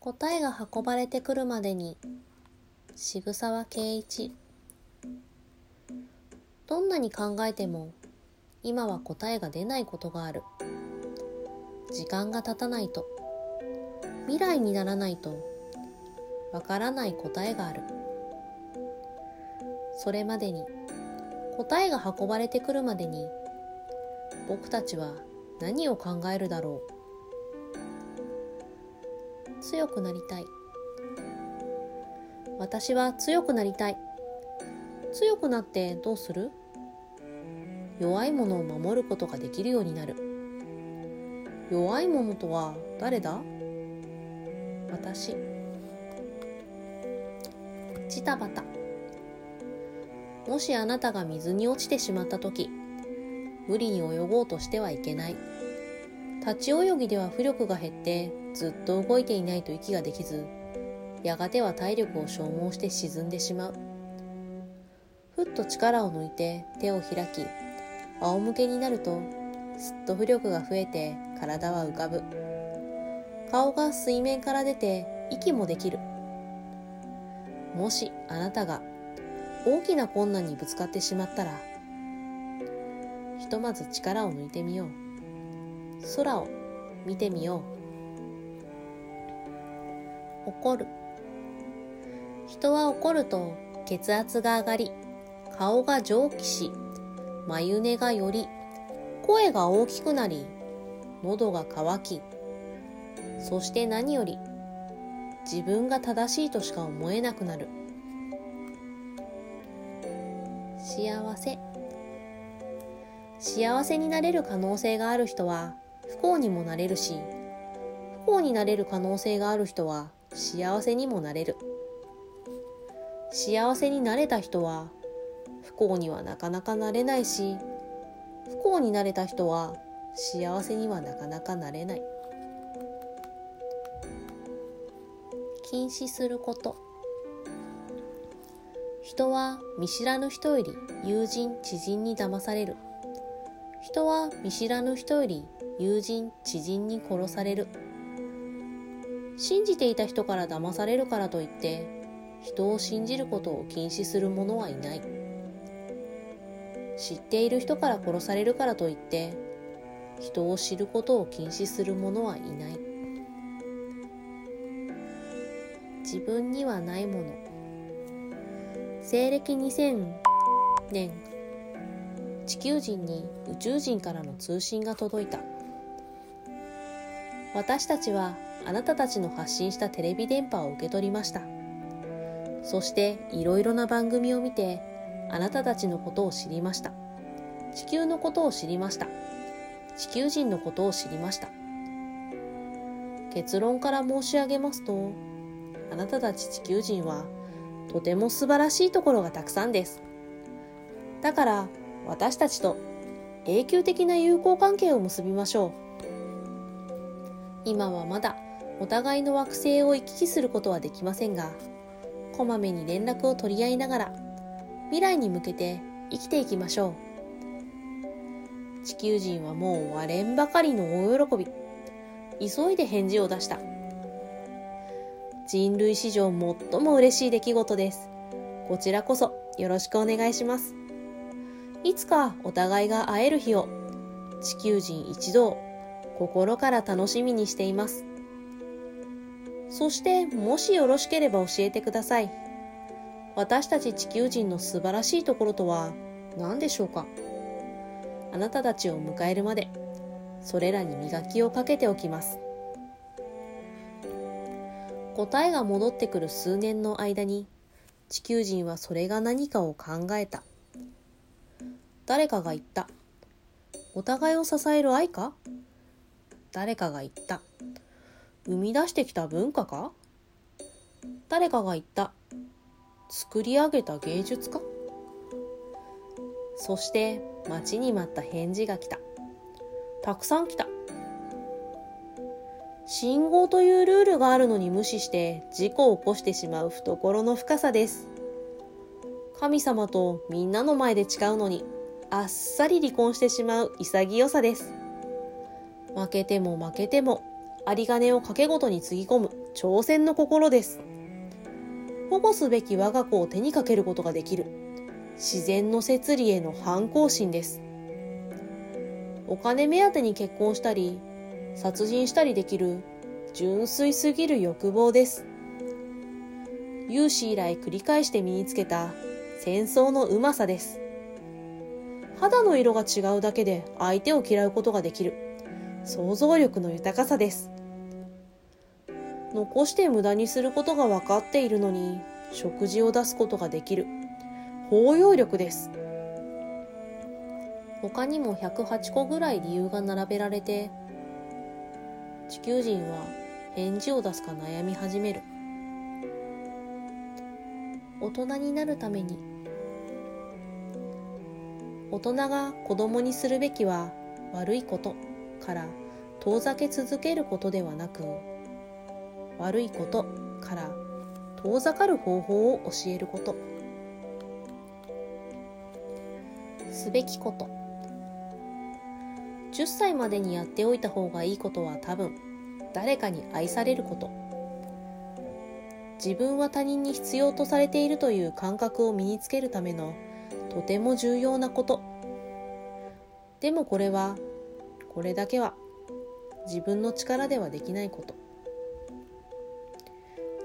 答えが運ばれてくるまでに渋沢圭一。どんなに考えても今は答えが出ないことがある。時間が経たないと未来にならないとわからない答えがある。それまでに答えが運ばれてくるまでに僕たちは何を考えるだろう。強くなりたい。私は強くなりたい。強くなってどうする？弱いものを守ることができるようになる。弱いものとは誰だ？私。ジタバタ。もしあなたが水に落ちてしまった時無理に泳ごうとしてはいけない。立ち泳ぎでは浮力が減ってずっと動いていないと息ができずやがては体力を消耗して沈んでしまう。ふっと力を抜いて手を開き仰向けになるとすっと浮力が増えて体は浮かぶ。顔が水面から出て息もできる。もしあなたが大きな困難にぶつかってしまったらひとまず力を抜いてみよう。空を見てみよう。怒る。人は怒ると血圧が上がり顔が蒸気し眉根がより声が大きくなり喉が渇きそして何より自分が正しいとしか思えなくなる。幸せ。幸せになれる可能性がある人は不幸にもなれるし不幸になれる可能性がある人は幸せにもなれる。幸せになれた人は不幸にはなかなかなれないし不幸になれた人は幸せにはなかなかなれない。禁止すること。人は見知らぬ人より友人知人に騙される。人は見知らぬ人より友人知人に殺される。信じていた人から騙されるからといって人を信じることを禁止する者はいない。知っている人から殺されるからといって人を知ることを禁止する者はいない。自分にはないもの。西暦2000年地球人に宇宙人からの通信が届いた。私たちはあなたたちの発信したテレビ電波を受け取りました。そしていろいろな番組を見てあなたたちのことを知りました。地球のことを知りました。地球人のことを知りました。結論から申し上げますとあなたたち地球人はとても素晴らしいところがたくさんです。だから私たちと永久的な友好関係を結びましょう。今はまだお互いの惑星を行き来することはできませんがこまめに連絡を取り合いながら未来に向けて生きていきましょう。地球人はもう割れんばかりの大喜び。急いで返事を出した。人類史上最も嬉しい出来事です。こちらこそよろしくお願いします。いつかお互いが会える日を地球人一同心から楽しみにしています。そしてもしよろしければ教えてください。私たち地球人の素晴らしいところとは何でしょうか？あなたたちを迎えるまでそれらに磨きをかけておきます。答えが戻ってくる数年の間に地球人はそれが何かを考えた。誰かが言った。お互いを支える愛か？誰かが言った。生み出してきた文化か？誰かが言った。作り上げた芸術か？そして待ちに待った返事が来た。たくさん来た。信号というルールがあるのに無視して事故を起こしてしまう懐の深さです。神様とみんなの前で誓うのにあっさり離婚してしまう潔さです。負けても負けても有り金を掛け事につぎ込む挑戦の心です。保護すべき我が子を手にかけることができる自然の摂理への反抗心です。お金目当てに結婚したり、殺人したりできる純粋すぎる欲望です。有志以来繰り返して身につけた戦争のうまさです。肌の色が違うだけで相手を嫌うことができる想像力の豊かさです。残して無駄にすることが分かっているのに食事を出すことができる。包容力です。他にも108個ぐらい理由が並べられて地球人は返事を出すか悩み始める。大人になるために。大人が子供にするべきは悪いこと。から遠ざけ続けることではなく悪いことから遠ざかる方法を教えること。すべきこと。10歳までにやっておいた方がいいことは多分誰かに愛されること。自分は他人に必要とされているという感覚を身につけるためのとても重要なこと。でもこれはこれだけは自分の力ではできないこと。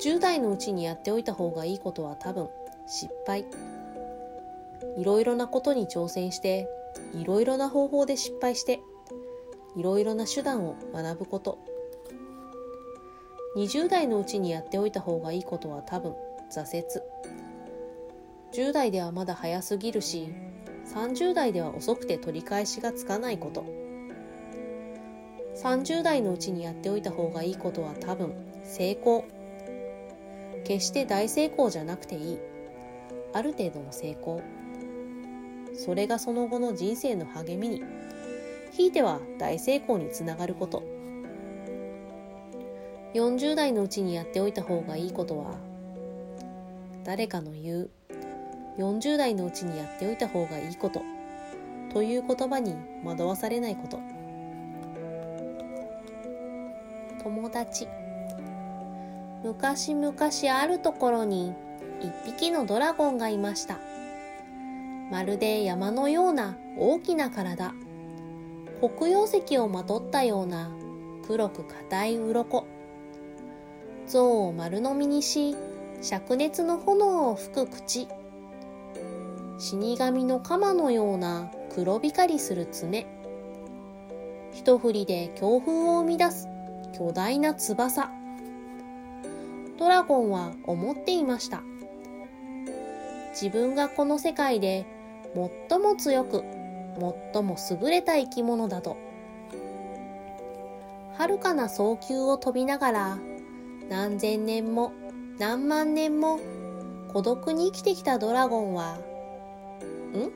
10代のうちにやっておいた方がいいことは多分失敗。いろいろなことに挑戦していろいろな方法で失敗していろいろな手段を学ぶこと。20代のうちにやっておいた方がいいことは多分挫折。10代ではまだ早すぎるし30代では遅くて取り返しがつかないこと。30代のうちにやっておいた方がいいことは多分成功。決して大成功じゃなくていい。ある程度の成功。それがその後の人生の励みに。ひいては大成功につながること。40代のうちにやっておいた方がいいことは誰かの言う40代のうちにやっておいた方がいいことという言葉に惑わされないこと。友達昔々あるところに一匹のドラゴンがいました。まるで山のような大きな体、黒曜石をまとったような黒く硬い鱗。象を丸飲みにし、灼熱の炎を吹く口。死神の鎌のような黒光りする爪。一振りで強風を生み出す巨大な翼。ドラゴンは思っていました。自分がこの世界で最も強く、最も優れた生き物だと。遥かな早急を飛びながら、何千年も何万年も孤独に生きてきたドラゴンは、ん？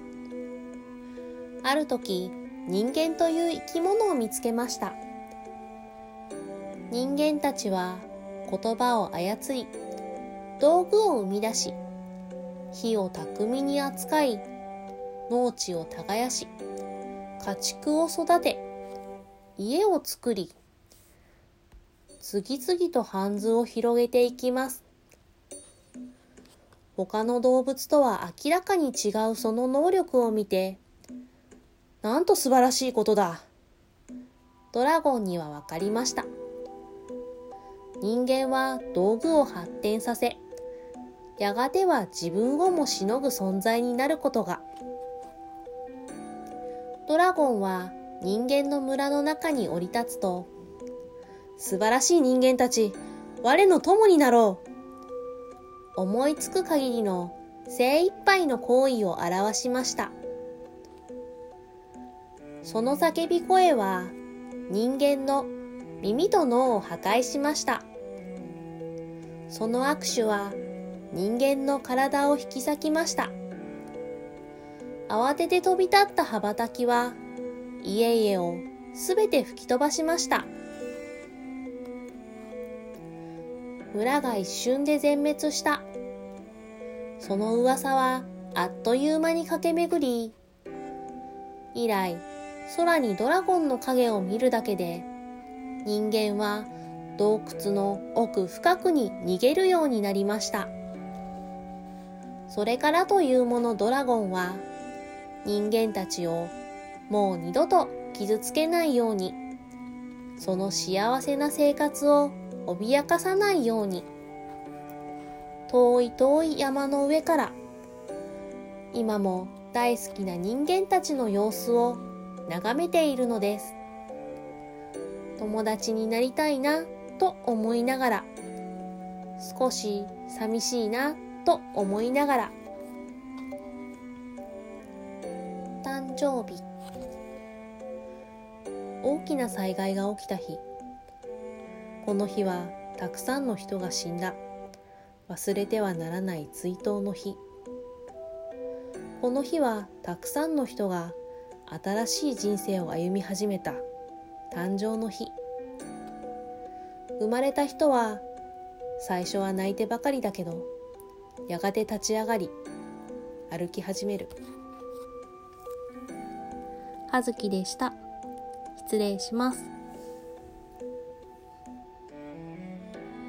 ある時、人間という生き物を見つけました。人間たちは言葉を操り、道具を生み出し、火を巧みに扱い、農地を耕し、家畜を育て、家を作り、次々とハズを広げていきます。他の動物とは明らかに違うその能力を見て、なんと素晴らしいことだ。ドラゴンにはわかりました。人間は道具を発展させ、やがては自分をもしのぐ存在になることが。ドラゴンは人間の村の中に降り立つと、素晴らしい人間たち、我の友になろう。思いつく限りの精一杯の行為を表しました。その叫び声は人間の耳と脳を破壊しました。その握手は人間の体を引き裂きました。慌てて飛び立った羽ばたきは家々をすべて吹き飛ばしました。村が一瞬で全滅した。その噂はあっという間に駆け巡り、以来空にドラゴンの影を見るだけで人間は洞窟の奥深くに逃げるようになりました。それからというものドラゴンは人間たちをもう二度と傷つけないようにその幸せな生活を脅かさないように遠い遠い山の上から今も大好きな人間たちの様子を眺めているのです。友達になりたいな。と思いながら。少し寂しいなと思いながら。誕生日。大きな災害が起きた日。この日はたくさんの人が死んだ。忘れてはならない追悼の日。この日はたくさんの人が新しい人生を歩み始めた。誕生の日。生まれた人は最初は泣いてばかりだけどやがて立ち上がり歩き始める。葉月でした。失礼します。